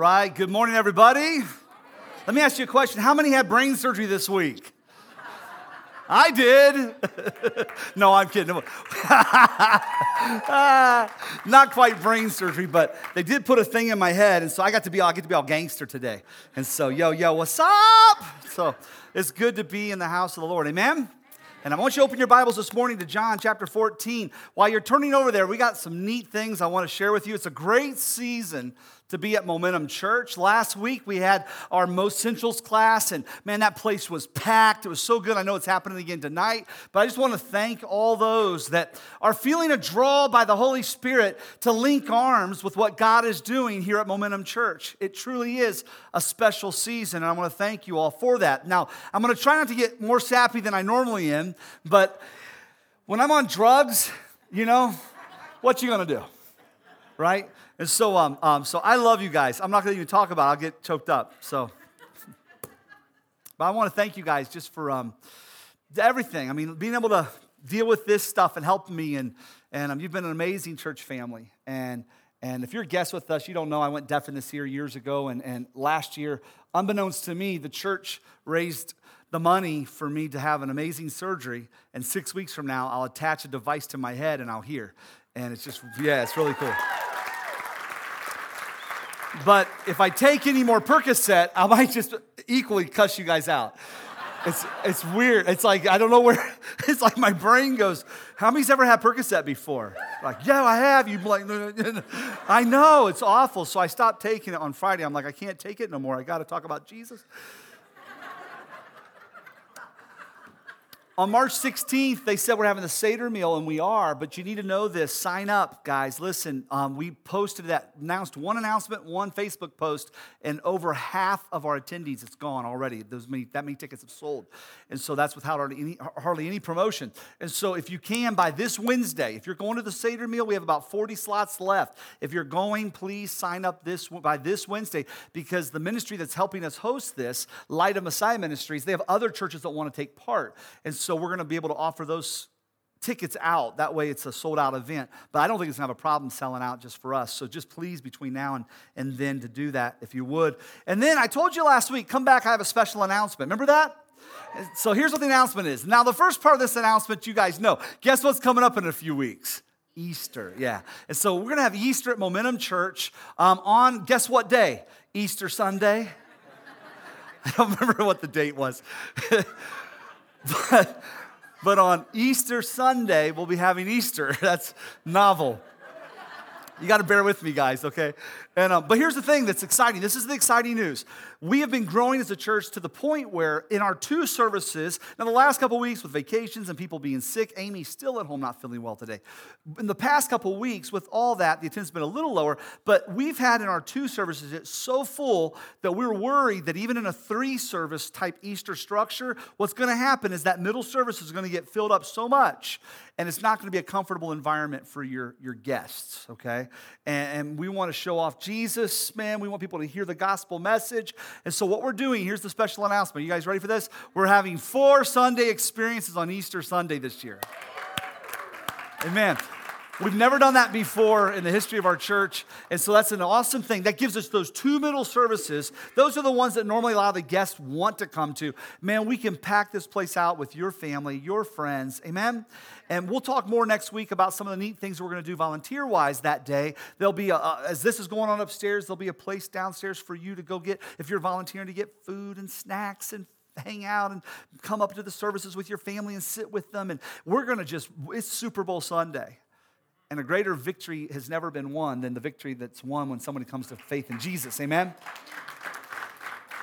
right. Good morning, everybody. Let me ask you a question. How many had brain surgery this week? I did. no, I'm kidding. not quite brain surgery, but they did put a thing in my head, and so I got to be all, I get to be all gangster today. And so, yo, yo, what's up? So it's good to be in the house of the Lord. Amen. And I want you to open your Bibles this morning to John chapter 14. While you're turning over there, we got some neat things I want to share with you. It's a great season to be at Momentum Church. Last week we had our Most Essentials class, and man, that place was packed. It was so good. I know it's happening again tonight, but I just want to thank all those that are feeling a draw by the Holy Spirit to link arms with what God is doing here at Momentum Church. It truly is a special season, and I want to thank you all for that. Now, I'm going to try not to get more sappy than I normally am, but when I'm on drugs, you know, what you going to do? Right? And so, um, um, so I love you guys. I'm not going to even talk about it. I'll get choked up. So, but I want to thank you guys just for um, everything. I mean, being able to deal with this stuff and help me. And, and um, you've been an amazing church family. And, and if you're a guest with us, you don't know I went deaf in this year years ago. And, and last year, unbeknownst to me, the church raised the money for me to have an amazing surgery. And six weeks from now, I'll attach a device to my head and I'll hear. And it's just, yeah, it's really cool. But if I take any more Percocet, I might just equally cuss you guys out. It's, it's weird. It's like, I don't know where, it's like my brain goes, how many's ever had Percocet before? Like, yeah, I have. You like, I know, it's awful. So I stopped taking it on Friday. I'm like, I can't take it no more. I got to talk about Jesus. On March 16th, they said we're having the Seder meal, and we are, but you need to know this. Sign up, guys. Listen, um, we posted that, announced one announcement, one Facebook post, and over half of our attendees, it's gone already. Those many, that many tickets have sold. And so that's without hardly any, hardly any promotion. And so if you can, by this Wednesday, if you're going to the Seder meal, we have about 40 slots left. If you're going, please sign up this by this Wednesday because the ministry that's helping us host this, Light of Messiah Ministries, they have other churches that want to take part. And so so we're going to be able to offer those tickets out. That way it's a sold out event. But I don't think it's going to have a problem selling out just for us. So just please, between now and, and then, to do that if you would. And then I told you last week, come back, I have a special announcement. Remember that? So here's what the announcement is. Now, the first part of this announcement, you guys know. Guess what's coming up in a few weeks? Easter, yeah. And so we're going to have Easter at Momentum Church um, on, guess what day? Easter Sunday. I don't remember what the date was. But, but on Easter Sunday, we'll be having Easter. That's novel. You got to bear with me, guys, okay? And, um, but here's the thing that's exciting. This is the exciting news. We have been growing as a church to the point where in our two services, now the last couple weeks with vacations and people being sick, Amy's still at home not feeling well today. In the past couple weeks, with all that, the attendance has been a little lower, but we've had in our two services it's so full that we're worried that even in a three service type Easter structure, what's going to happen is that middle service is going to get filled up so much and it's not going to be a comfortable environment for your, your guests, okay? And, and we want to show off Jesus, man. We want people to hear the gospel message. And so, what we're doing here's the special announcement. You guys ready for this? We're having four Sunday experiences on Easter Sunday this year. Amen. We've never done that before in the history of our church. And so that's an awesome thing. That gives us those two middle services. Those are the ones that normally a lot of the guests want to come to. Man, we can pack this place out with your family, your friends. Amen. And we'll talk more next week about some of the neat things we're going to do volunteer wise that day. There'll be, a, as this is going on upstairs, there'll be a place downstairs for you to go get, if you're volunteering to get food and snacks and hang out and come up to the services with your family and sit with them. And we're going to just, it's Super Bowl Sunday. And a greater victory has never been won than the victory that's won when somebody comes to faith in Jesus. Amen?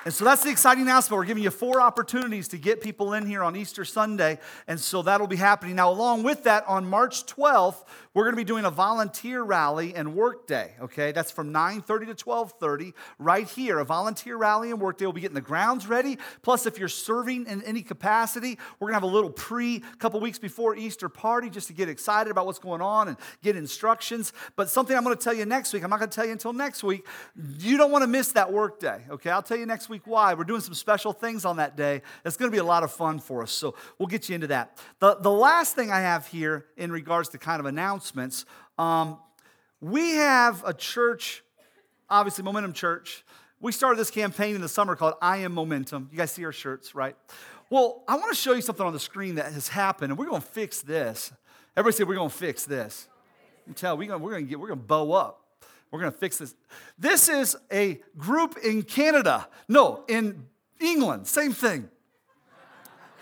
And so that's the exciting announcement. We're giving you four opportunities to get people in here on Easter Sunday. And so that'll be happening. Now, along with that, on March 12th, we're going to be doing a volunteer rally and work day. Okay, that's from 9:30 to 12:30 right here. A volunteer rally and work day. We'll be getting the grounds ready. Plus, if you're serving in any capacity, we're going to have a little pre, couple weeks before Easter party just to get excited about what's going on and get instructions. But something I'm going to tell you next week. I'm not going to tell you until next week. You don't want to miss that work day. Okay, I'll tell you next week why. We're doing some special things on that day. It's going to be a lot of fun for us. So we'll get you into that. The, the last thing I have here in regards to kind of announcements announcements. Um, we have a church obviously, Momentum Church, we started this campaign in the summer called I Am Momentum. You guys see our shirts, right? Well, I want to show you something on the screen that has happened, and we're going to fix this. Everybody say, We're going to fix this. You tell, we're going we're gonna get, we're going to bow up. We're going to fix this. This is a group in Canada. No, in England, same thing.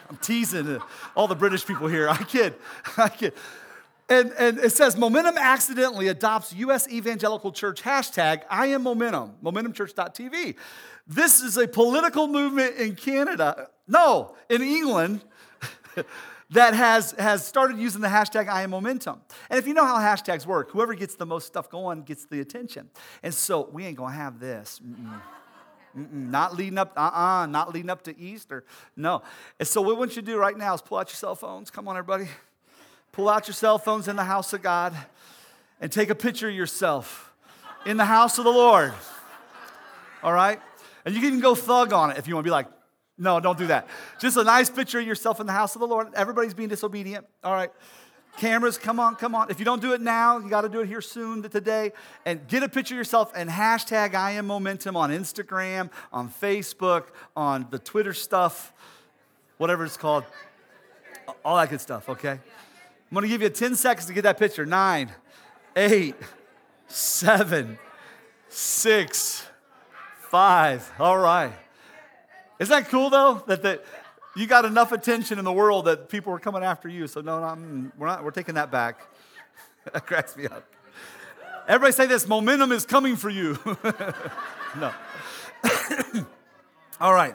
I'm teasing all the British people here. I kid. I kid. And, and it says Momentum accidentally adopts U.S. Evangelical Church hashtag I am Momentum, momentumchurch.tv. This is a political movement in Canada, no, in England, that has, has started using the hashtag I am Momentum. And if you know how hashtags work, whoever gets the most stuff going gets the attention. And so we ain't gonna have this. Mm-mm. Mm-mm, not leading up, uh-uh, not leading up to Easter. No. And so what I want you to do right now is pull out your cell phones. Come on, everybody. Pull out your cell phones in the house of God and take a picture of yourself in the house of the Lord. All right? And you can go thug on it if you want to be like, no, don't do that. Just a nice picture of yourself in the house of the Lord. Everybody's being disobedient. All right. Cameras, come on, come on. If you don't do it now, you got to do it here soon today. And get a picture of yourself and hashtag I am momentum on Instagram, on Facebook, on the Twitter stuff, whatever it's called. All that good stuff, okay? I'm gonna give you 10 seconds to get that picture. Nine, eight, seven, six, five. All right. Isn't that cool though? That the, you got enough attention in the world that people were coming after you. So no, no we're not. We're taking that back. that cracks me up. Everybody say this: momentum is coming for you. no. All right.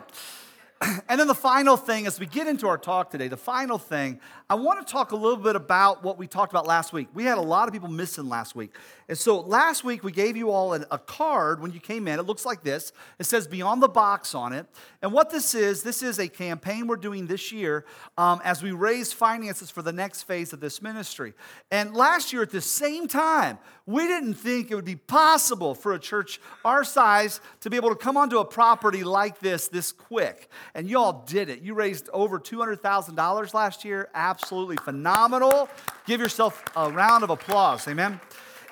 And then the final thing, as we get into our talk today, the final thing, I want to talk a little bit about what we talked about last week. We had a lot of people missing last week. And so last week, we gave you all a card when you came in. It looks like this it says Beyond the Box on it. And what this is, this is a campaign we're doing this year um, as we raise finances for the next phase of this ministry. And last year, at the same time, we didn't think it would be possible for a church our size to be able to come onto a property like this this quick. And you all did it. You raised over $200,000 last year. Absolutely phenomenal. Give yourself a round of applause. Amen.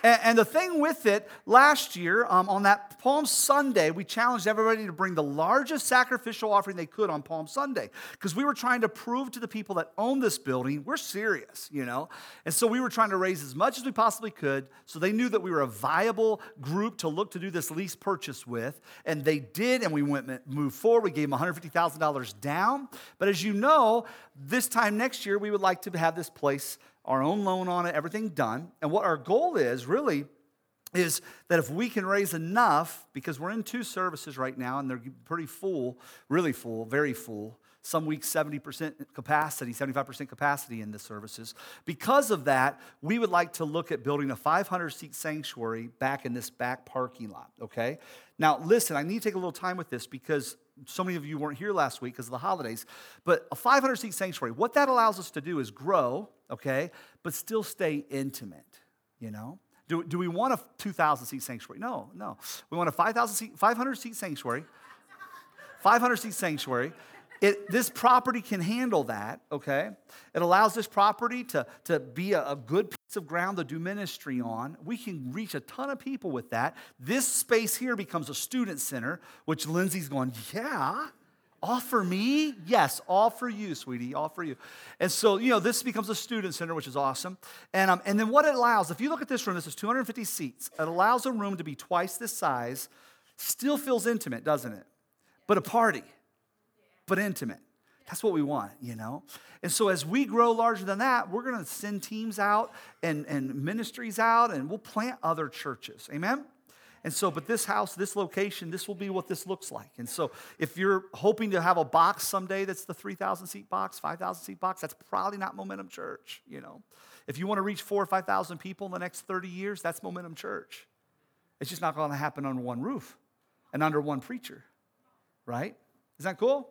And, and the thing with it, last year um, on that Palm Sunday, we challenged everybody to bring the largest sacrificial offering they could on Palm Sunday because we were trying to prove to the people that own this building we're serious, you know? And so we were trying to raise as much as we possibly could so they knew that we were a viable group to look to do this lease purchase with. And they did, and we went moved forward. We gave them $150,000 down. But as you know, this time next year, we would like to have this place our own loan on it, everything done. And what our goal is really is that if we can raise enough, because we're in two services right now and they're pretty full, really full, very full. Some weeks 70% capacity, 75% capacity in the services. Because of that, we would like to look at building a 500 seat sanctuary back in this back parking lot, okay? Now, listen, I need to take a little time with this because so many of you weren't here last week because of the holidays. But a 500 seat sanctuary, what that allows us to do is grow, okay, but still stay intimate, you know? Do, do we want a 2,000 seat sanctuary? No, no. We want a 5,000 seat, 500 seat sanctuary. 500 seat sanctuary it, this property can handle that, okay? It allows this property to, to be a, a good piece of ground to do ministry on. We can reach a ton of people with that. This space here becomes a student center, which Lindsay's going, yeah, all for me? Yes, all for you, sweetie, all for you. And so, you know, this becomes a student center, which is awesome. And, um, and then what it allows, if you look at this room, this is 250 seats. It allows a room to be twice this size, still feels intimate, doesn't it? But a party but intimate. That's what we want, you know? And so as we grow larger than that, we're gonna send teams out and, and ministries out, and we'll plant other churches. Amen? And so, but this house, this location, this will be what this looks like. And so, if you're hoping to have a box someday that's the 3,000 seat box, 5,000 seat box, that's probably not Momentum Church, you know? If you want to reach four or 5,000 people in the next 30 years, that's Momentum Church. It's just not going to happen under one roof and under one preacher, right? Is that cool?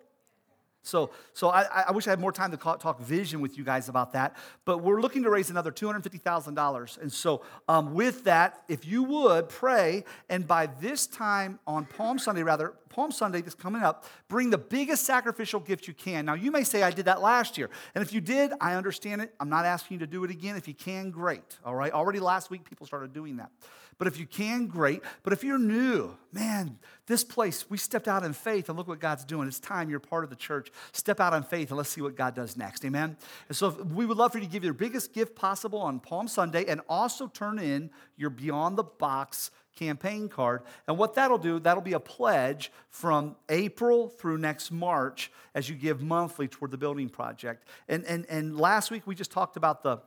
So, so I, I wish I had more time to talk vision with you guys about that. But we're looking to raise another $250,000. And so, um, with that, if you would pray, and by this time on Palm Sunday, rather, Palm Sunday that's coming up, bring the biggest sacrificial gift you can. Now, you may say, I did that last year. And if you did, I understand it. I'm not asking you to do it again. If you can, great. All right. Already last week, people started doing that. But if you can, great. But if you're new, man, this place, we stepped out in faith and look what God's doing. It's time you're part of the church. Step out in faith and let's see what God does next. Amen. And so we would love for you to give your biggest gift possible on Palm Sunday and also turn in your Beyond the Box campaign card. And what that'll do, that'll be a pledge from April through next March as you give monthly toward the building project. And, and, and last week we just talked about the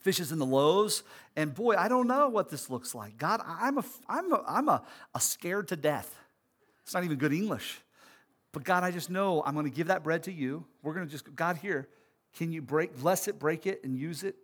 fishes and the loaves. And boy, I don't know what this looks like. God, I'm a, I'm a, I'm a, a scared to death. It's not even good English. But God, I just know I'm going to give that bread to you. We're going to just, God, here, can you break, bless it, break it, and use it?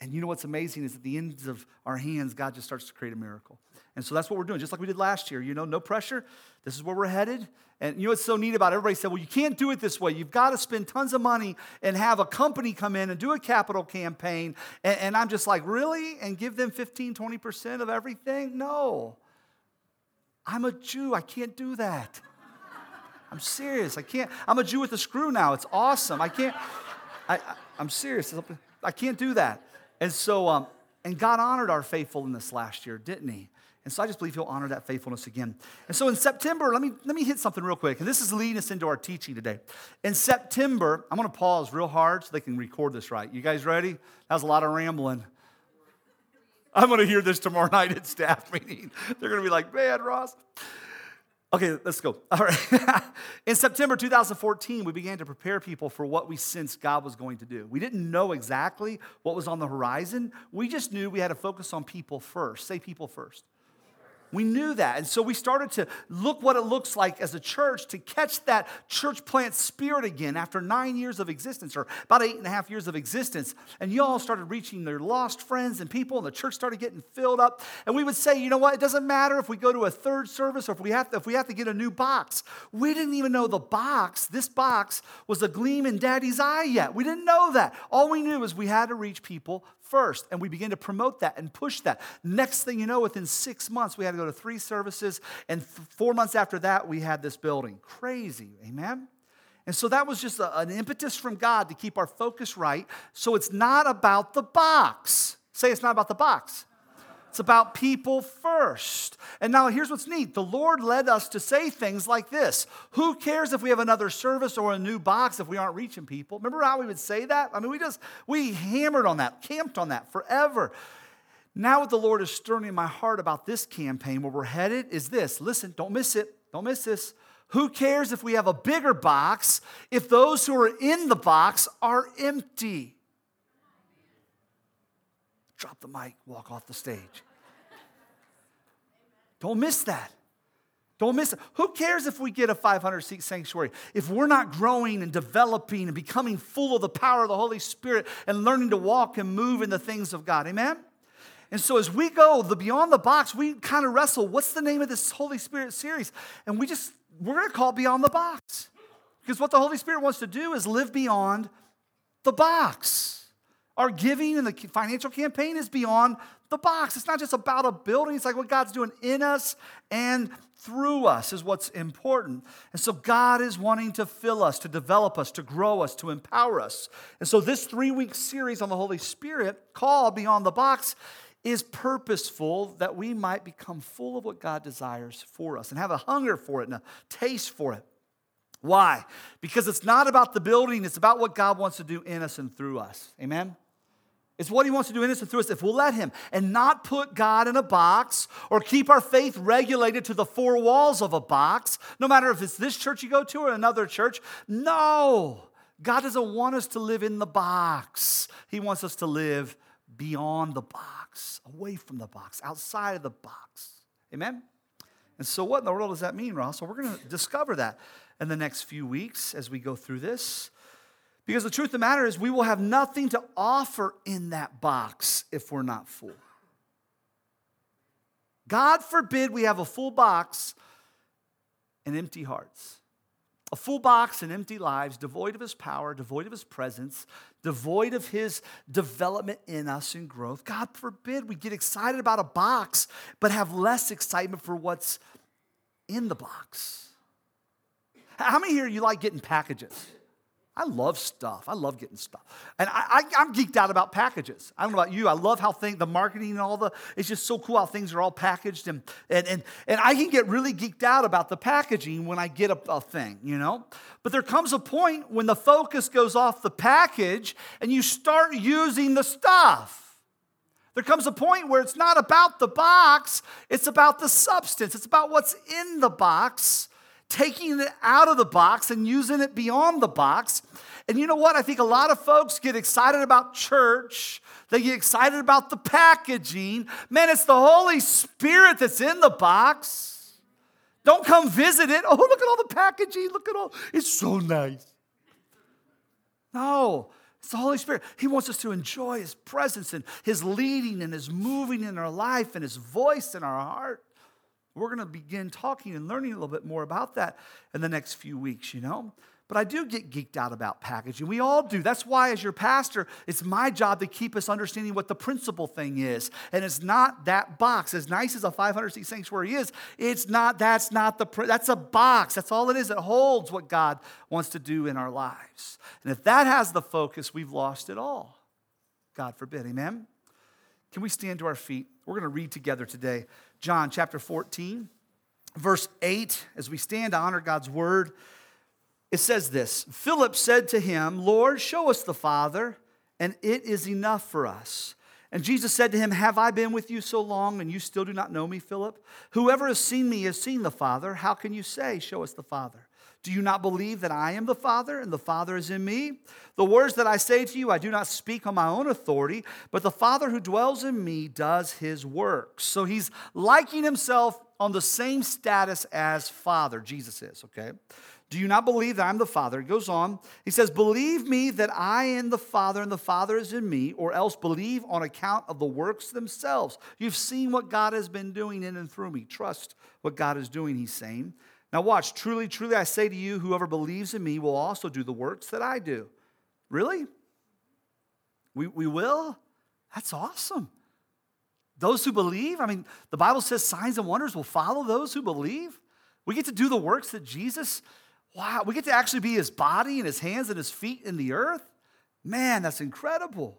And you know what's amazing is at the ends of our hands, God just starts to create a miracle. And so that's what we're doing, just like we did last year. You know, no pressure. This is where we're headed. And you know what's so neat about it? Everybody said, well, you can't do it this way. You've got to spend tons of money and have a company come in and do a capital campaign. And, and I'm just like, really? And give them 15, 20% of everything? No. I'm a Jew. I can't do that. I'm serious. I can't. I'm a Jew with a screw now. It's awesome. I can't. I, I, I'm serious. I can't do that. And so, um, and God honored our faithfulness last year, didn't He? And so I just believe He'll honor that faithfulness again. And so in September, let me, let me hit something real quick. And this is leading us into our teaching today. In September, I'm going to pause real hard so they can record this right. You guys ready? That was a lot of rambling. I'm going to hear this tomorrow night at staff meeting. They're going to be like, man, Ross. Okay, let's go. All right. in September 2014, we began to prepare people for what we sensed God was going to do. We didn't know exactly what was on the horizon. We just knew we had to focus on people first. Say people first. We knew that. And so we started to look what it looks like as a church to catch that church plant spirit again after nine years of existence, or about eight and a half years of existence. And you all started reaching their lost friends and people, and the church started getting filled up. And we would say, you know what, it doesn't matter if we go to a third service or if we have to, if we have to get a new box. We didn't even know the box, this box, was a gleam in daddy's eye yet. We didn't know that. All we knew was we had to reach people first. And we begin to promote that and push that. Next thing you know, within six months, we had to go to three services. And th- four months after that, we had this building. Crazy, amen? And so that was just a, an impetus from God to keep our focus right. So it's not about the box. Say it's not about the box. It's about people first. And now here's what's neat the Lord led us to say things like this Who cares if we have another service or a new box if we aren't reaching people? Remember how we would say that? I mean, we just, we hammered on that, camped on that forever. Now, what the Lord is stirring in my heart about this campaign, where we're headed, is this listen, don't miss it. Don't miss this. Who cares if we have a bigger box if those who are in the box are empty? Drop the mic, walk off the stage. Don't miss that. Don't miss it. Who cares if we get a 500 seat sanctuary? If we're not growing and developing and becoming full of the power of the Holy Spirit and learning to walk and move in the things of God. Amen? And so as we go the beyond the box, we kind of wrestle what's the name of this Holy Spirit series? And we just, we're going to call Beyond the Box. Because what the Holy Spirit wants to do is live beyond the box. Our giving and the financial campaign is beyond the box. It's not just about a building, it's like what God's doing in us and through us is what's important. And so God is wanting to fill us, to develop us, to grow us, to empower us. And so this three week series on the Holy Spirit, called Beyond the Box, is purposeful that we might become full of what God desires for us and have a hunger for it and a taste for it. Why? Because it's not about the building, it's about what God wants to do in us and through us. Amen? It's what he wants to do in us and through us if we'll let him and not put God in a box or keep our faith regulated to the four walls of a box, no matter if it's this church you go to or another church. No, God doesn't want us to live in the box. He wants us to live beyond the box, away from the box, outside of the box. Amen? And so, what in the world does that mean, Ross? So, we're going to discover that in the next few weeks as we go through this. Because the truth of the matter is, we will have nothing to offer in that box if we're not full. God forbid we have a full box and empty hearts. A full box and empty lives, devoid of His power, devoid of His presence, devoid of His development in us and growth. God forbid we get excited about a box, but have less excitement for what's in the box. How many here you like getting packages? I love stuff. I love getting stuff. And I, am geeked out about packages. I don't know about you. I love how the marketing and all the, it's just so cool how things are all packaged. And, and, and, and I can get really geeked out about the packaging when I get a, a thing, you know? But there comes a point when the focus goes off the package and you start using the stuff. There comes a point where it's not about the box, it's about the substance, it's about what's in the box taking it out of the box and using it beyond the box. And you know what? I think a lot of folks get excited about church. They get excited about the packaging. Man, it's the Holy Spirit that's in the box. Don't come visit it. Oh, look at all the packaging. Look at all. It's so nice. No, it's the Holy Spirit. He wants us to enjoy His presence and His leading and His moving in our life and His voice in our heart. We're going to begin talking and learning a little bit more about that in the next few weeks, you know? But I do get geeked out about packaging. We all do. That's why, as your pastor, it's my job to keep us understanding what the principal thing is. And it's not that box. As nice as a 500 seat sanctuary is, it's not, that's not the, that's a box. That's all it is. It holds what God wants to do in our lives. And if that has the focus, we've lost it all. God forbid. Amen? Can we stand to our feet? We're going to read together today John chapter 14, verse 8, as we stand to honor God's word, it says this Philip said to him, Lord, show us the Father, and it is enough for us. And Jesus said to him, Have I been with you so long, and you still do not know me, Philip? Whoever has seen me has seen the Father. How can you say, Show us the Father? Do you not believe that I am the Father and the Father is in me? The words that I say to you, I do not speak on my own authority, but the Father who dwells in me does his works. So he's liking himself on the same status as Father, Jesus is, okay? Do you not believe that I'm the Father? He goes on. He says, Believe me that I am the Father and the Father is in me, or else believe on account of the works themselves. You've seen what God has been doing in and through me. Trust what God is doing, he's saying. Now, watch, truly, truly, I say to you, whoever believes in me will also do the works that I do. Really? We, we will? That's awesome. Those who believe, I mean, the Bible says signs and wonders will follow those who believe. We get to do the works that Jesus, wow, we get to actually be his body and his hands and his feet in the earth. Man, that's incredible.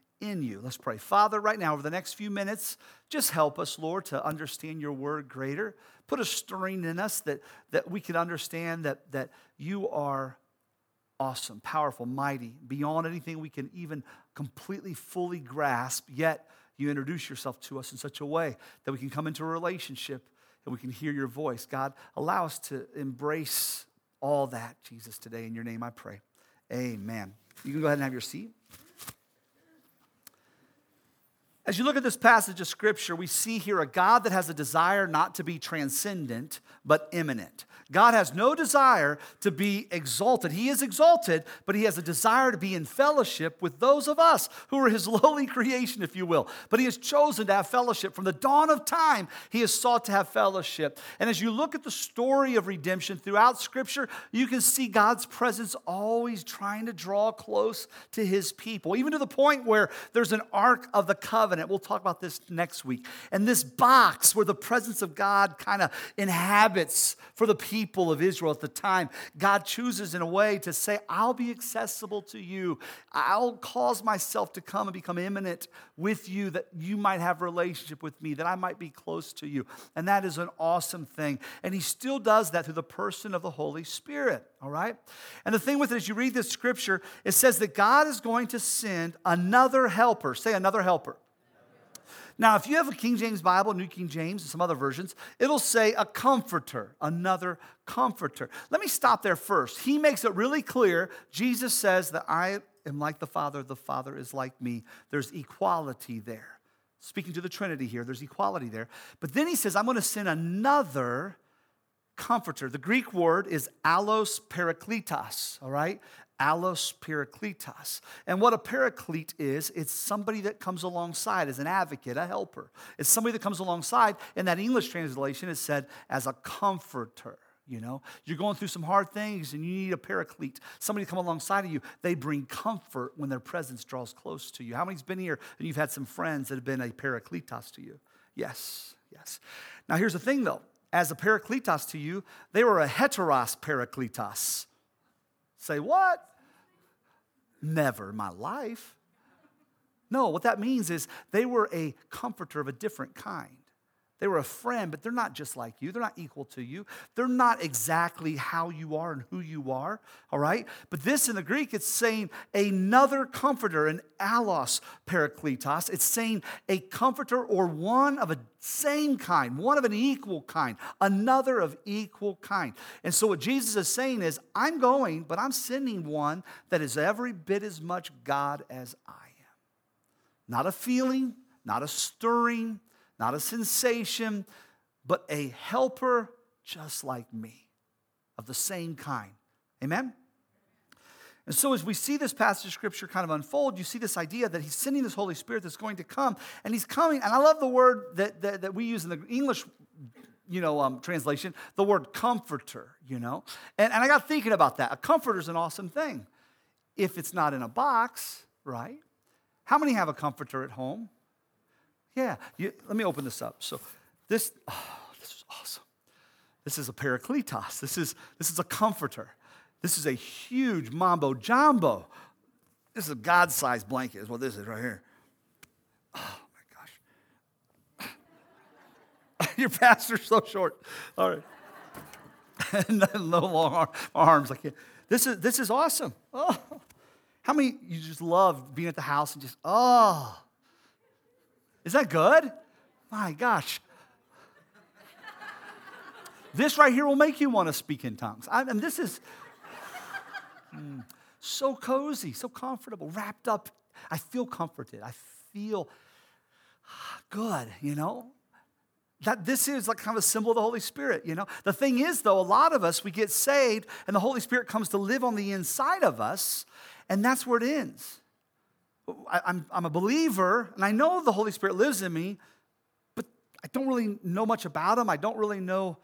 in you. Let's pray. Father, right now, over the next few minutes, just help us, Lord, to understand your word greater. Put a stirring in us that, that we can understand that, that you are awesome, powerful, mighty, beyond anything we can even completely, fully grasp. Yet, you introduce yourself to us in such a way that we can come into a relationship and we can hear your voice. God, allow us to embrace all that, Jesus, today. In your name I pray. Amen. You can go ahead and have your seat. As you look at this passage of scripture, we see here a God that has a desire not to be transcendent, but immanent. God has no desire to be exalted. He is exalted, but he has a desire to be in fellowship with those of us who are his lowly creation, if you will. But he has chosen to have fellowship. From the dawn of time, he has sought to have fellowship. And as you look at the story of redemption throughout scripture, you can see God's presence always trying to draw close to his people, even to the point where there's an ark of the covenant. We'll talk about this next week. And this box where the presence of God kind of inhabits for the people people of Israel at the time, God chooses in a way to say, I'll be accessible to you. I'll cause myself to come and become immanent with you that you might have relationship with me, that I might be close to you. And that is an awesome thing. And he still does that through the person of the Holy Spirit, all right? And the thing with it, as you read this scripture, it says that God is going to send another helper. Say another helper. Now, if you have a King James Bible, New King James, and some other versions, it'll say a comforter, another comforter. Let me stop there first. He makes it really clear. Jesus says that I am like the Father, the Father is like me. There's equality there. Speaking to the Trinity here, there's equality there. But then he says, I'm going to send another comforter. The Greek word is allos parakletos, all right? Allos parakletos. And what a paraclete is, it's somebody that comes alongside as an advocate, a helper. It's somebody that comes alongside. In that English translation, it said as a comforter. You know, you're going through some hard things and you need a paraclete, somebody to come alongside of you. They bring comfort when their presence draws close to you. How many's been here and you've had some friends that have been a parakletos to you? Yes, yes. Now, here's the thing though as a parakletos to you, they were a heteros parakletos. Say, what? Never in my life. No, what that means is they were a comforter of a different kind. They were a friend, but they're not just like you. They're not equal to you. They're not exactly how you are and who you are, all right? But this in the Greek, it's saying another comforter, an allos parakletos. It's saying a comforter or one of a same kind, one of an equal kind, another of equal kind. And so what Jesus is saying is, I'm going, but I'm sending one that is every bit as much God as I am. Not a feeling, not a stirring, not a sensation, but a helper just like me, of the same kind. Amen? And so, as we see this passage of scripture kind of unfold, you see this idea that he's sending this Holy Spirit that's going to come, and he's coming. And I love the word that, that, that we use in the English you know, um, translation, the word comforter, you know. And, and I got thinking about that. A comforter is an awesome thing. If it's not in a box, right? How many have a comforter at home? Yeah, you, let me open this up. So this, oh, this is awesome. This is a parakletos. This is, this is a comforter. This is a huge mambo jumbo. This is a God-sized blanket is what this is right here. Oh my gosh. Your pastor's so short. All right. And no long arms. Like this is this is awesome. Oh. How many you just love being at the house and just, oh, is that good? My gosh. this right here will make you want to speak in tongues. I, and this is mm, so cozy, so comfortable, wrapped up. I feel comforted. I feel good, you know? That this is like kind of a symbol of the Holy Spirit, you know? The thing is, though, a lot of us, we get saved and the Holy Spirit comes to live on the inside of us, and that's where it ends. I'm, I'm a believer and I know the Holy Spirit lives in me, but I don't really know much about him. I don't really know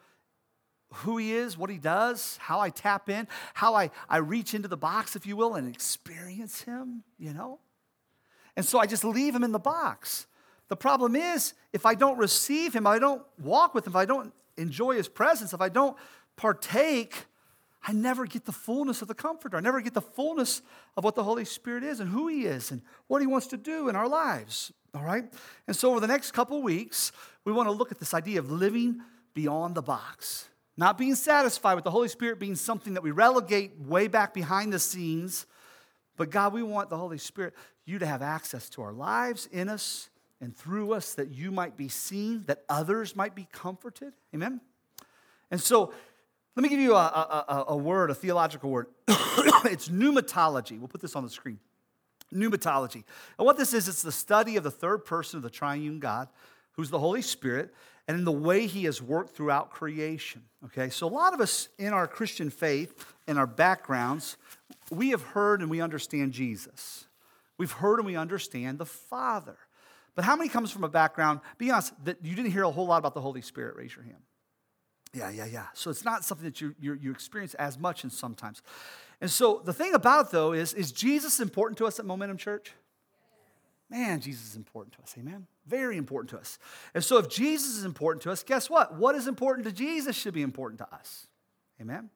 who he is, what he does, how I tap in, how I, I reach into the box, if you will, and experience him, you know? And so I just leave him in the box. The problem is, if I don't receive him, I don't walk with him, if I don't enjoy his presence, if I don't partake, I never get the fullness of the Comforter. I never get the fullness of what the Holy Spirit is and who He is and what He wants to do in our lives. All right? And so, over the next couple weeks, we want to look at this idea of living beyond the box, not being satisfied with the Holy Spirit being something that we relegate way back behind the scenes. But God, we want the Holy Spirit, you to have access to our lives, in us, and through us, that you might be seen, that others might be comforted. Amen? And so, let me give you a, a, a word, a theological word. it's pneumatology. We'll put this on the screen. Pneumatology. And what this is, it's the study of the third person of the triune God, who's the Holy Spirit, and in the way he has worked throughout creation. Okay, so a lot of us in our Christian faith, in our backgrounds, we have heard and we understand Jesus. We've heard and we understand the Father. But how many comes from a background, be honest, that you didn't hear a whole lot about the Holy Spirit? Raise your hand. Yeah, yeah, yeah. So it's not something that you, you, you experience as much in sometimes. And so the thing about though, is, is Jesus important to us at Momentum Church? Man, Jesus is important to us. Amen. Very important to us. And so if Jesus is important to us, guess what? What is important to Jesus should be important to us. Amen.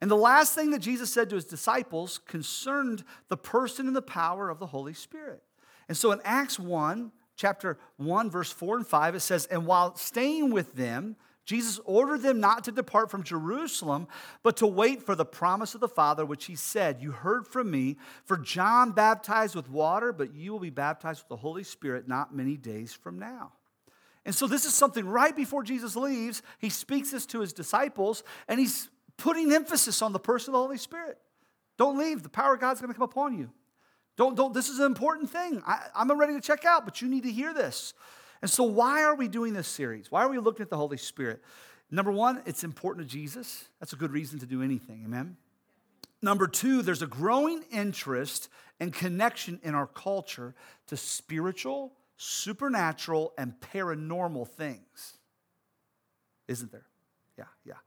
And the last thing that Jesus said to his disciples concerned the person and the power of the Holy Spirit. And so in Acts 1, chapter 1, verse 4 and 5, it says, And while staying with them, Jesus ordered them not to depart from Jerusalem, but to wait for the promise of the Father, which he said, You heard from me, for John baptized with water, but you will be baptized with the Holy Spirit not many days from now. And so, this is something right before Jesus leaves. He speaks this to his disciples, and he's putting emphasis on the person of the Holy Spirit. Don't leave, the power of God's gonna come upon you. Don't, don't, this is an important thing. I, I'm ready to check out, but you need to hear this. And so, why are we doing this series? Why are we looking at the Holy Spirit? Number one, it's important to Jesus. That's a good reason to do anything. Amen. Number two, there's a growing interest and connection in our culture to spiritual, supernatural, and paranormal things. Isn't there? Yeah, yeah.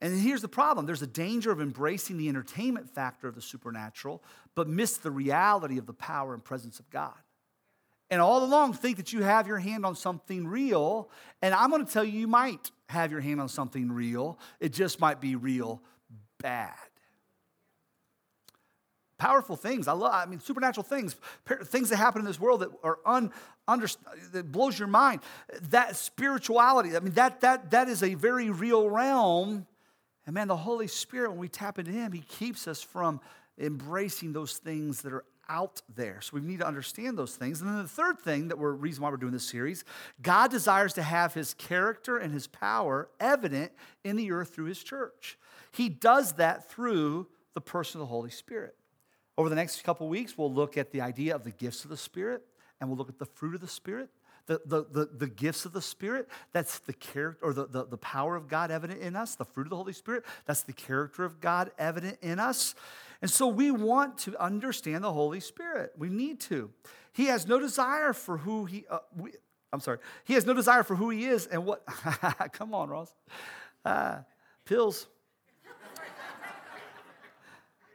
And here's the problem there's a danger of embracing the entertainment factor of the supernatural, but miss the reality of the power and presence of God. And all along, think that you have your hand on something real. And I'm going to tell you, you might have your hand on something real. It just might be real bad. Powerful things. I love, I mean, supernatural things, things that happen in this world that are un, under, that blows your mind. That spirituality, I mean, that, that, that is a very real realm. And man, the Holy Spirit, when we tap into Him, He keeps us from embracing those things that are out there. So we need to understand those things. And then the third thing that we're reason why we're doing this series, God desires to have his character and his power evident in the earth through his church. He does that through the person of the Holy Spirit. Over the next couple weeks, we'll look at the idea of the gifts of the Spirit and we'll look at the fruit of the Spirit. The, the, the, the, gifts of the Spirit, that's the character or the, the, the power of God evident in us. The fruit of the Holy Spirit, that's the character of God evident in us. And so we want to understand the Holy Spirit. We need to. He has no desire for who he, uh, we, I'm sorry, he has no desire for who he is and what, come on, Ross. Uh, pills.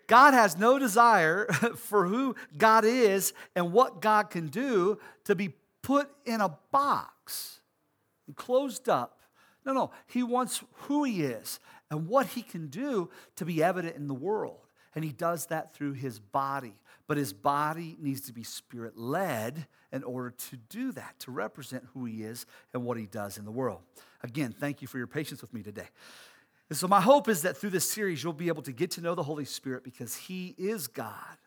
God has no desire for who God is and what God can do to be put in a box and closed up. No, no, He wants who He is and what He can do to be evident in the world. And He does that through His body. But His body needs to be spirit led in order to do that, to represent who He is and what He does in the world. Again, thank you for your patience with me today. And so, my hope is that through this series, you'll be able to get to know the Holy Spirit because He is God.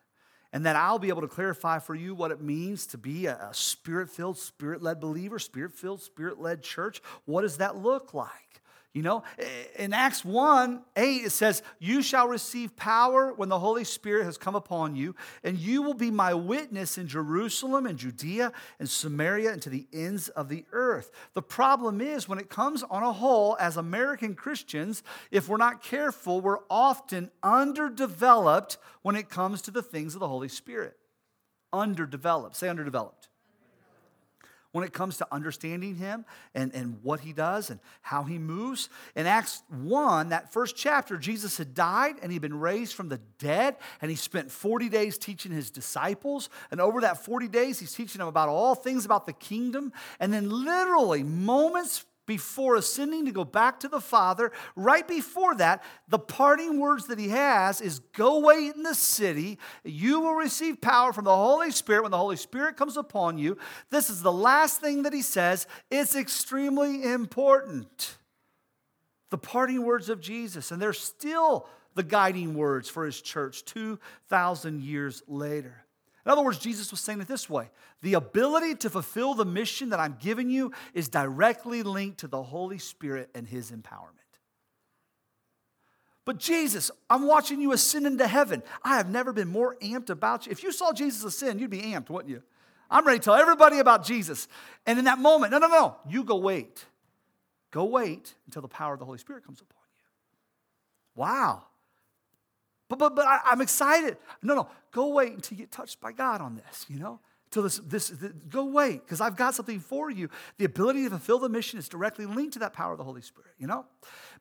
And that I'll be able to clarify for you what it means to be a spirit filled, spirit led believer, spirit filled, spirit led church. What does that look like? You know, eh, in Acts 1 8, it says, You shall receive power when the Holy Spirit has come upon you, and you will be my witness in Jerusalem and Judea and Samaria and to the ends of the earth. The problem is, when it comes on a whole, as American Christians, if we're not careful, we're often underdeveloped when it comes to the things of the Holy Spirit. Underdeveloped. Say underdeveloped when it comes to understanding him and, and what he does and how he moves. In Acts 1, that first chapter, Jesus had died and he'd been raised from the dead, and he spent 40 days teaching his disciples. And over that 40 days, he's teaching them about all things about the kingdom. And then, literally, moments before ascending to go back to the Father, right before that, the parting words that he has is Go wait in the city. You will receive power from the Holy Spirit when the Holy Spirit comes upon you. This is the last thing that he says. It's extremely important. The parting words of Jesus, and they're still the guiding words for his church 2,000 years later. In other words, Jesus was saying it this way the ability to fulfill the mission that I'm giving you is directly linked to the Holy Spirit and his empowerment. But Jesus, I'm watching you ascend into heaven. I have never been more amped about you. If you saw Jesus ascend, you'd be amped, wouldn't you? I'm ready to tell everybody about Jesus. And in that moment, no, no, no, you go wait. Go wait until the power of the Holy Spirit comes upon you. Wow. But, but, but I, am excited. No, no, go wait until you get touched by God on this, you know? Till this, this, this go wait, because I've got something for you. The ability to fulfill the mission is directly linked to that power of the Holy Spirit, you know?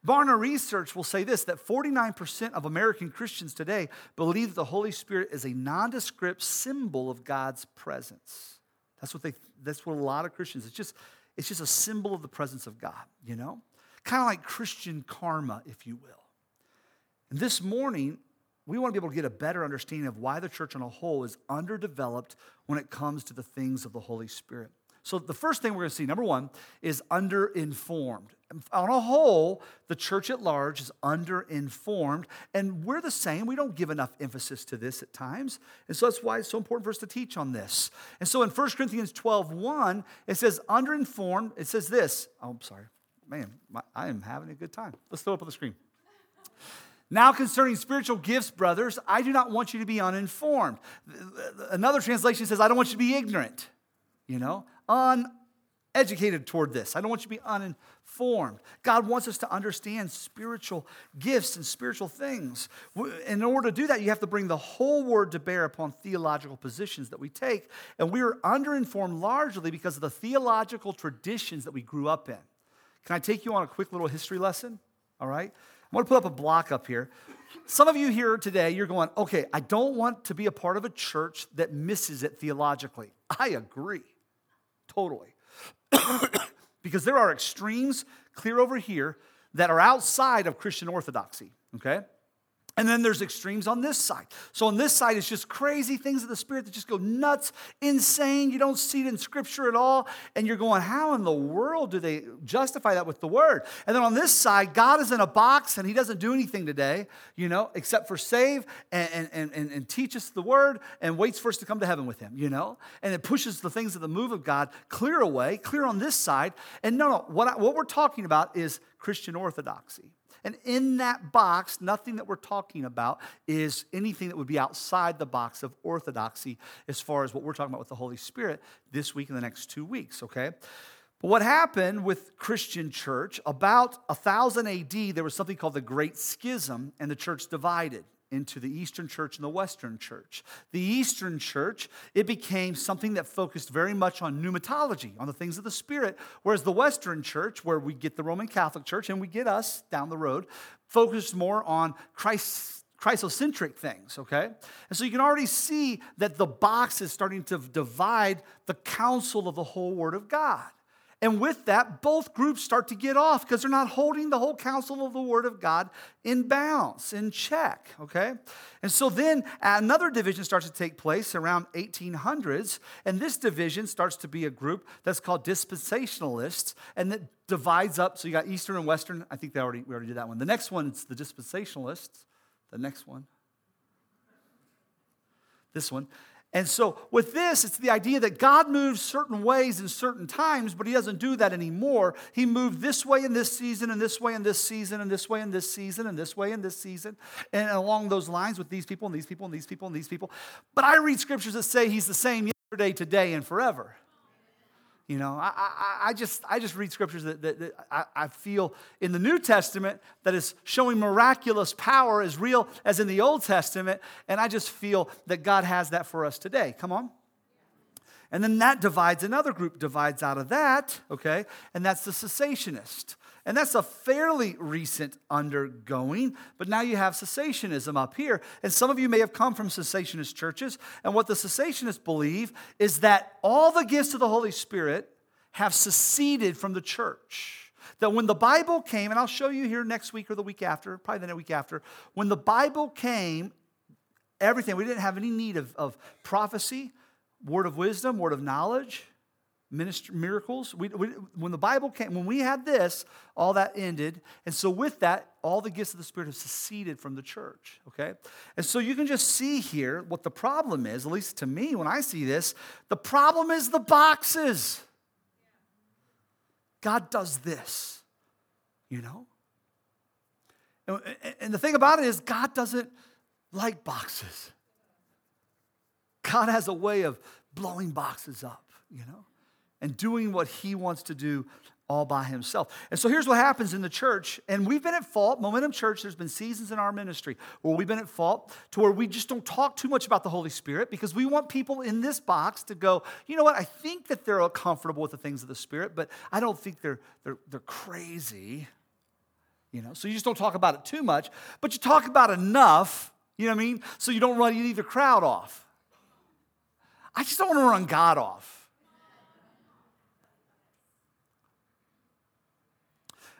Barna Research will say this that 49% of American Christians today believe the Holy Spirit is a nondescript symbol of God's presence. That's what they that's what a lot of Christians, it's just, it's just a symbol of the presence of God, you know? Kind of like Christian karma, if you will. And this morning, we want to be able to get a better understanding of why the church on a whole is underdeveloped when it comes to the things of the Holy Spirit. So, the first thing we're going to see, number one, is underinformed. On a whole, the church at large is underinformed, and we're the same. We don't give enough emphasis to this at times. And so that's why it's so important for us to teach on this. And so in 1 Corinthians 12 1, it says, underinformed, it says this. Oh, I'm sorry. Man, I am having a good time. Let's throw up on the screen. Now, concerning spiritual gifts, brothers, I do not want you to be uninformed. Another translation says, I don't want you to be ignorant, you know, uneducated toward this. I don't want you to be uninformed. God wants us to understand spiritual gifts and spiritual things. In order to do that, you have to bring the whole word to bear upon theological positions that we take. And we are underinformed largely because of the theological traditions that we grew up in. Can I take you on a quick little history lesson? All right? I'm going to put up a block up here. Some of you here today, you're going, okay, I don't want to be a part of a church that misses it theologically. I agree, totally. because there are extremes clear over here that are outside of Christian orthodoxy, okay? And then there's extremes on this side. So on this side, it's just crazy things of the Spirit that just go nuts, insane. You don't see it in Scripture at all. And you're going, how in the world do they justify that with the Word? And then on this side, God is in a box and He doesn't do anything today, you know, except for save and, and, and, and teach us the Word and waits for us to come to heaven with Him, you know? And it pushes the things of the move of God clear away, clear on this side. And no, no, what, I, what we're talking about is Christian orthodoxy. And in that box, nothing that we're talking about is anything that would be outside the box of orthodoxy as far as what we're talking about with the Holy Spirit this week and the next two weeks, okay? But what happened with Christian church, about 1000 AD, there was something called the Great Schism, and the church divided into the Eastern Church and the Western Church. The Eastern Church, it became something that focused very much on pneumatology, on the things of the Spirit, whereas the Western Church, where we get the Roman Catholic Church and we get us down the road, focused more on Christ. Christocentric things, okay? And so you can already see that the box is starting to divide the counsel of the whole Word of God. And with that, both groups start to get off because they're not holding the whole counsel of the Word of God in balance, in check, okay? And so then another division starts to take place around 1800s, and this division starts to be a group that's called dispensationalists, and that divides up. So you got Eastern and Western. I think they already, we already did that one. The next one is the dispensationalists. The next one. This one. And so, with this, it's the idea that God moves certain ways in certain times, but He doesn't do that anymore. He moved this way in this season, and this way in this season, and this way in this season, and this way in this season, and along those lines with these people, and these people, and these people, and these people. But I read scriptures that say He's the same yesterday, today, and forever. You know, I, I, I, just, I just read scriptures that, that, that I, I, feel in the New Testament that is showing miraculous power as real as in the Old Testament, and I just feel that God has that for us today. Come on. And then that divides, another group divides out of that, okay, and that's the cessationist. And that's a fairly recent undergoing, but now you have cessationism up here. And some of you may have come from cessationist churches. And what the cessationists believe is that all the gifts of the Holy Spirit have seceded from the church. That when the Bible came, and I'll show you here next week or the week after, probably the week after, when the Bible came, everything, we didn't have any need of, of prophecy, word of wisdom, word of knowledge ministry, miracles. We, we, when the Bible came, when we had this, all that ended. And so, with that, all the gifts of the Spirit have seceded from the church, okay? And so, you can just see here what the problem is, at least to me, when I see this. The problem is the boxes. God does this, you know? And, and the thing about it is, God doesn't like boxes. God has a way of blowing boxes up, you know? and doing what he wants to do all by himself. And so here's what happens in the church, and we've been at fault. Momentum Church, there's been seasons in our ministry where we've been at fault to where we just don't talk too much about the Holy Spirit because we want people in this box to go, you know what, I think that they're all comfortable with the things of the Spirit, but I don't think they're, they're, they're crazy. You know, so you just don't talk about it too much, but you talk about enough, you know what I mean? So you don't run either crowd off. I just don't want to run God off.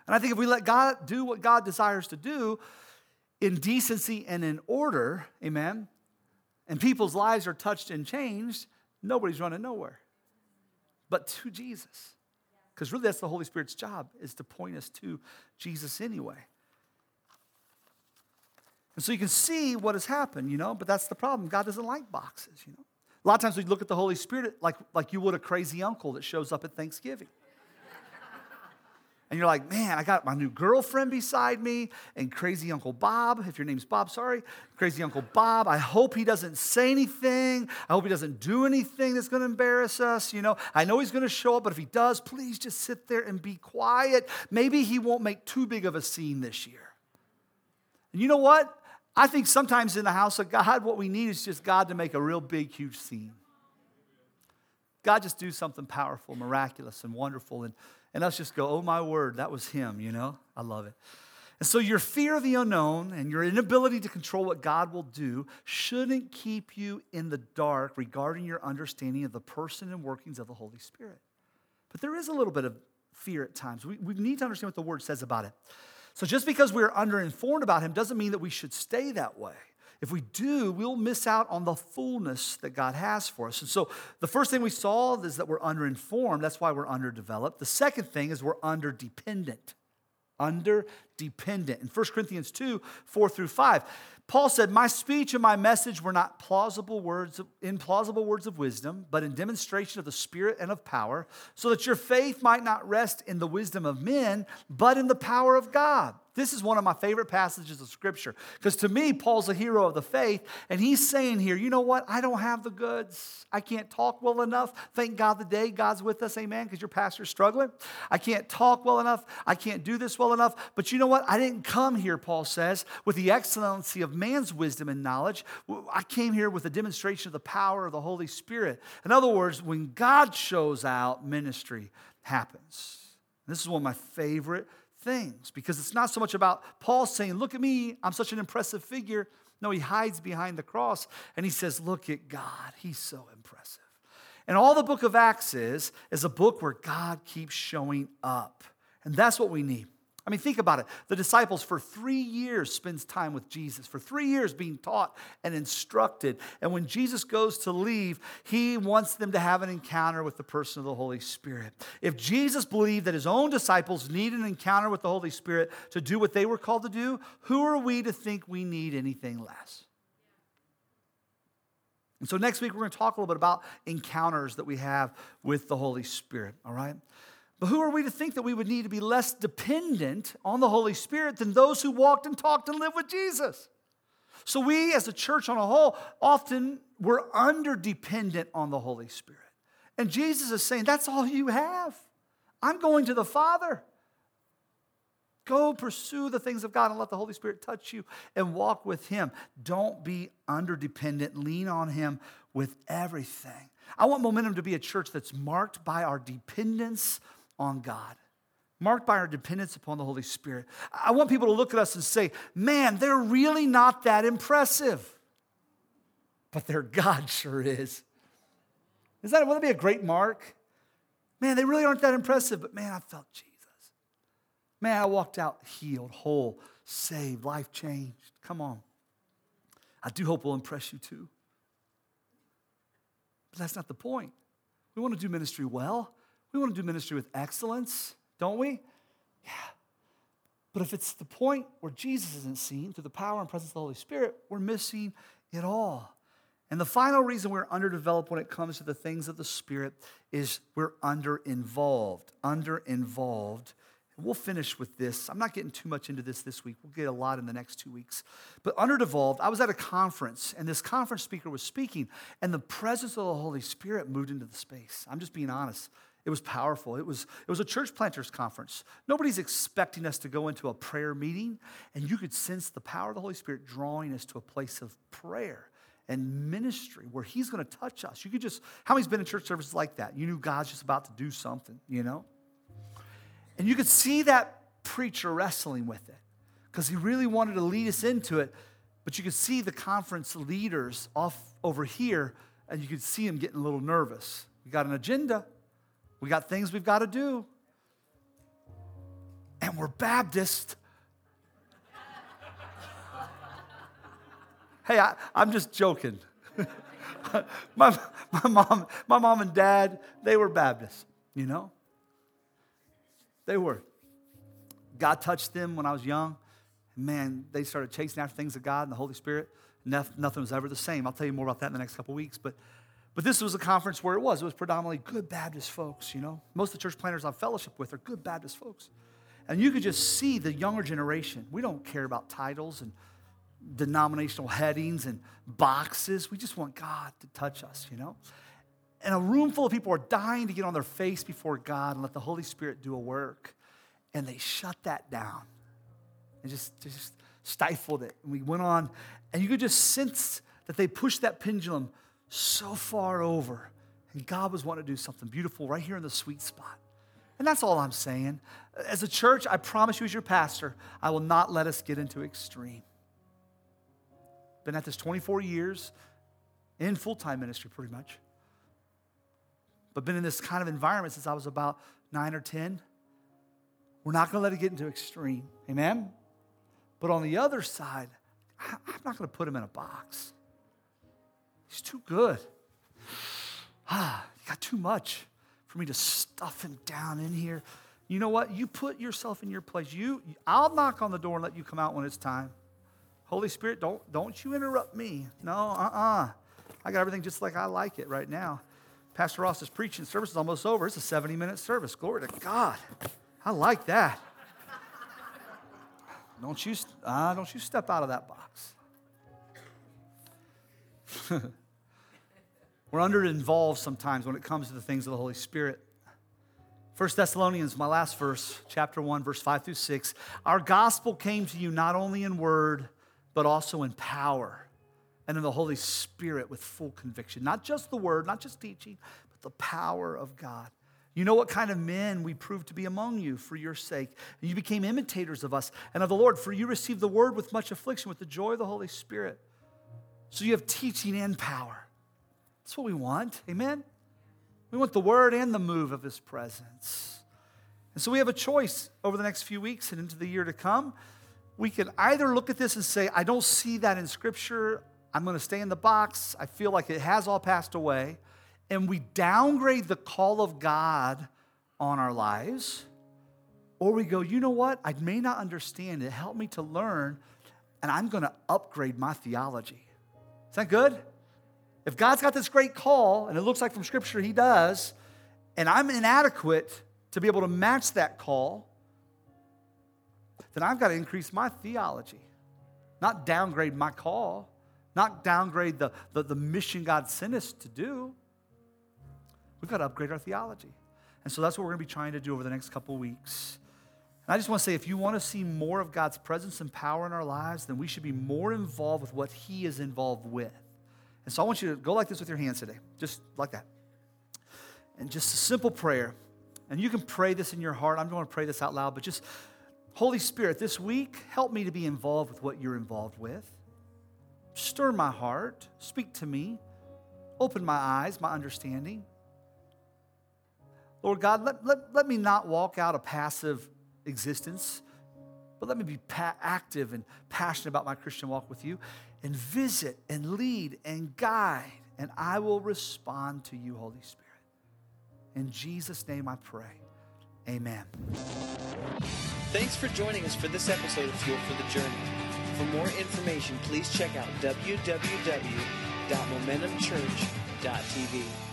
And I think if we let God do what God desires to do in decency and in order, amen, and people's lives are touched and changed, nobody's running nowhere but to Jesus. Because really, that's the Holy Spirit's job, is to point us to Jesus anyway. And so you can see what has happened, you know, but that's the problem. God doesn't like boxes, you know. A lot of times we look at the Holy Spirit like, like you would a crazy uncle that shows up at Thanksgiving. and you're like, man, I got my new girlfriend beside me and crazy Uncle Bob, if your name's Bob, sorry, crazy Uncle Bob. I hope he doesn't say anything. I hope he doesn't do anything that's going to embarrass us. You know, I know he's going to show up, but if he does, please just sit there and be quiet. Maybe he won't make too big of a scene this year. And you know what? I think sometimes in the house of God, what we need is just God to make a real big, huge scene. God just do something powerful, miraculous, and wonderful. And and us just go, oh my word, that was him, you know? I love it. And so your fear of the unknown and your inability to control what God will do shouldn't keep you in the dark regarding your understanding of the person and workings of the Holy Spirit. But there is a little bit of fear at times. We, we need to understand what the word says about it. So just because we're underinformed about him doesn't mean that we should stay that way. If we do, we'll miss out on the fullness that God has for us. And so the first thing we saw is that we're underinformed. That's why we're underdeveloped. The second thing is we're underdependent. Underdependent. In 1 Corinthians 2 4 through 5, Paul said, My speech and my message were not plausible words, implausible words of wisdom, but in demonstration of the Spirit and of power, so that your faith might not rest in the wisdom of men, but in the power of God. This is one of my favorite passages of scripture because to me, Paul's a hero of the faith, and he's saying here, you know what? I don't have the goods. I can't talk well enough. Thank God the day God's with us, amen, because your pastor's struggling. I can't talk well enough. I can't do this well enough. But you know what? I didn't come here, Paul says, with the excellency of man's wisdom and knowledge. I came here with a demonstration of the power of the Holy Spirit. In other words, when God shows out, ministry happens. This is one of my favorite things because it's not so much about Paul saying, Look at me, I'm such an impressive figure. No, he hides behind the cross and he says, Look at God, he's so impressive. And all the book of Acts is, is a book where God keeps showing up. And that's what we need. I mean, think about it. The disciples for three years spends time with Jesus, for three years being taught and instructed. And when Jesus goes to leave, he wants them to have an encounter with the person of the Holy Spirit. If Jesus believed that his own disciples need an encounter with the Holy Spirit to do what they were called to do, who are we to think we need anything less? And so next week, we're going to talk a little bit about encounters that we have with the Holy Spirit, all right? But who are we to think that we would need to be less dependent on the Holy Spirit than those who walked and talked and lived with Jesus? So we as a church on a whole often we're under dependent on the Holy Spirit. And Jesus is saying, that's all you have. I'm going to the Father. Go pursue the things of God and let the Holy Spirit touch you and walk with Him. Don't be under dependent. Lean on Him with everything. I want Momentum to be a church that's marked by our dependence on God, marked by our dependence upon the Holy Spirit. I want people to look at us and say, man, they're really not that impressive. But their God sure is. Is that, wouldn't that be a great mark? Man, they really aren't that impressive, but man, I felt Jesus. Man, I walked out healed, whole, saved, life changed. Come on. I do hope we'll impress you too. But that's not the point. We want to do ministry well. We want to do ministry with excellence, don't we? Yeah. But if it's the point where Jesus isn't seen through the power and presence of the Holy Spirit, we're missing it all. And the final reason we're underdeveloped when it comes to the things of the Spirit is we're under involved. Under involved. We'll finish with this. I'm not getting too much into this this week. We'll get a lot in the next two weeks. But underdevolved, I was at a conference, and this conference speaker was speaking, and the presence of the Holy Spirit moved into the space. I'm just being honest. It was powerful. It was, it was a church planters conference. Nobody's expecting us to go into a prayer meeting, and you could sense the power of the Holy Spirit drawing us to a place of prayer and ministry where He's going to touch us. You could just, how many's been in church services like that? You knew God's just about to do something, you know? And you could see that preacher wrestling with it because he really wanted to lead us into it, but you could see the conference leaders off over here, and you could see him getting a little nervous. We got an agenda. We got things we've got to do. And we're Baptist. hey, I, am just joking. my, my, mom, my mom and dad, they were Baptists, you know? They were. God touched them when I was young. Man, they started chasing after things of God and the Holy Spirit. Nothing was ever the same. I'll tell you more about that in the next couple weeks. But but this was a conference where it was. It was predominantly good Baptist folks, you know. Most of the church planters I've fellowship with are good Baptist folks. And you could just see the younger generation. We don't care about titles and denominational headings and boxes. We just want God to touch us, you know? And a room full of people are dying to get on their face before God and let the Holy Spirit do a work. And they shut that down and just, just stifled it. And we went on, and you could just sense that they pushed that pendulum so far over. And God was wanting to do something beautiful right here in the sweet spot. And that's all I'm saying. As a church, I promise you, as your pastor, I will not let us get into extreme. Been at this 24 years in full time ministry, pretty much. But been in this kind of environment since I was about nine or 10. We're not going to let it get into extreme. Amen? But on the other side, I'm not going to put him in a box. He's too good. Ah, you got too much for me to stuff him down in here. You know what? You put yourself in your place. You, I'll knock on the door and let you come out when it's time. Holy Spirit, don't, don't you interrupt me. No, uh-uh. I got everything just like I like it right now. Pastor Ross is preaching. Service is almost over. It's a 70-minute service. Glory to God. I like that. Don't you, uh, don't you step out of that box. We're under involved sometimes when it comes to the things of the Holy Spirit. 1 Thessalonians, my last verse, chapter 1, verse 5 through 6. Our gospel came to you not only in word, but also in power and in the Holy Spirit with full conviction. Not just the word, not just teaching, but the power of God. You know what kind of men we proved to be among you for your sake. And you became imitators of us and of the Lord, for you received the word with much affliction, with the joy of the Holy Spirit. So you have teaching and power. That's what we want. Amen? We want the word and the move of his presence. And so we have a choice over the next few weeks and into the year to come. We can either look at this and say, I don't see that in Scripture. I'm going to stay in the box. I feel like it has all passed away and we downgrade the call of God on our lives, or we go, you know what? I may not understand it. Help me to learn, and I'm going to upgrade my theology. Is that good? If God's got this great call, and it looks like from Scripture He does, and I'm inadequate to be able to match that call, then I've got to increase my theology, not downgrade my call, not downgrade the, the, the mission God sent us to do. We've got to upgrade our theology. And so that's what we're going to be trying to do over the next couple weeks. I just want to say if you want to see more of God's presence and power in our lives, then we should be more involved with what He is involved with. And so I want you to go like this with your hands today, just like that. And just a simple prayer. And you can pray this in your heart. I'm going to pray this out loud, but just Holy Spirit, this week, help me to be involved with what you're involved with. Stir my heart, speak to me, open my eyes, my understanding. Lord God, let, let, let me not walk out a passive existence, but let me be pa- active and passionate about my Christian walk with you and visit and lead and guide, and I will respond to you, Holy Spirit. In Jesus' name I pray. Amen. Thanks for joining us for this episode of Fuel for the Journey. For more information, please check out www.momentumchurch.tv.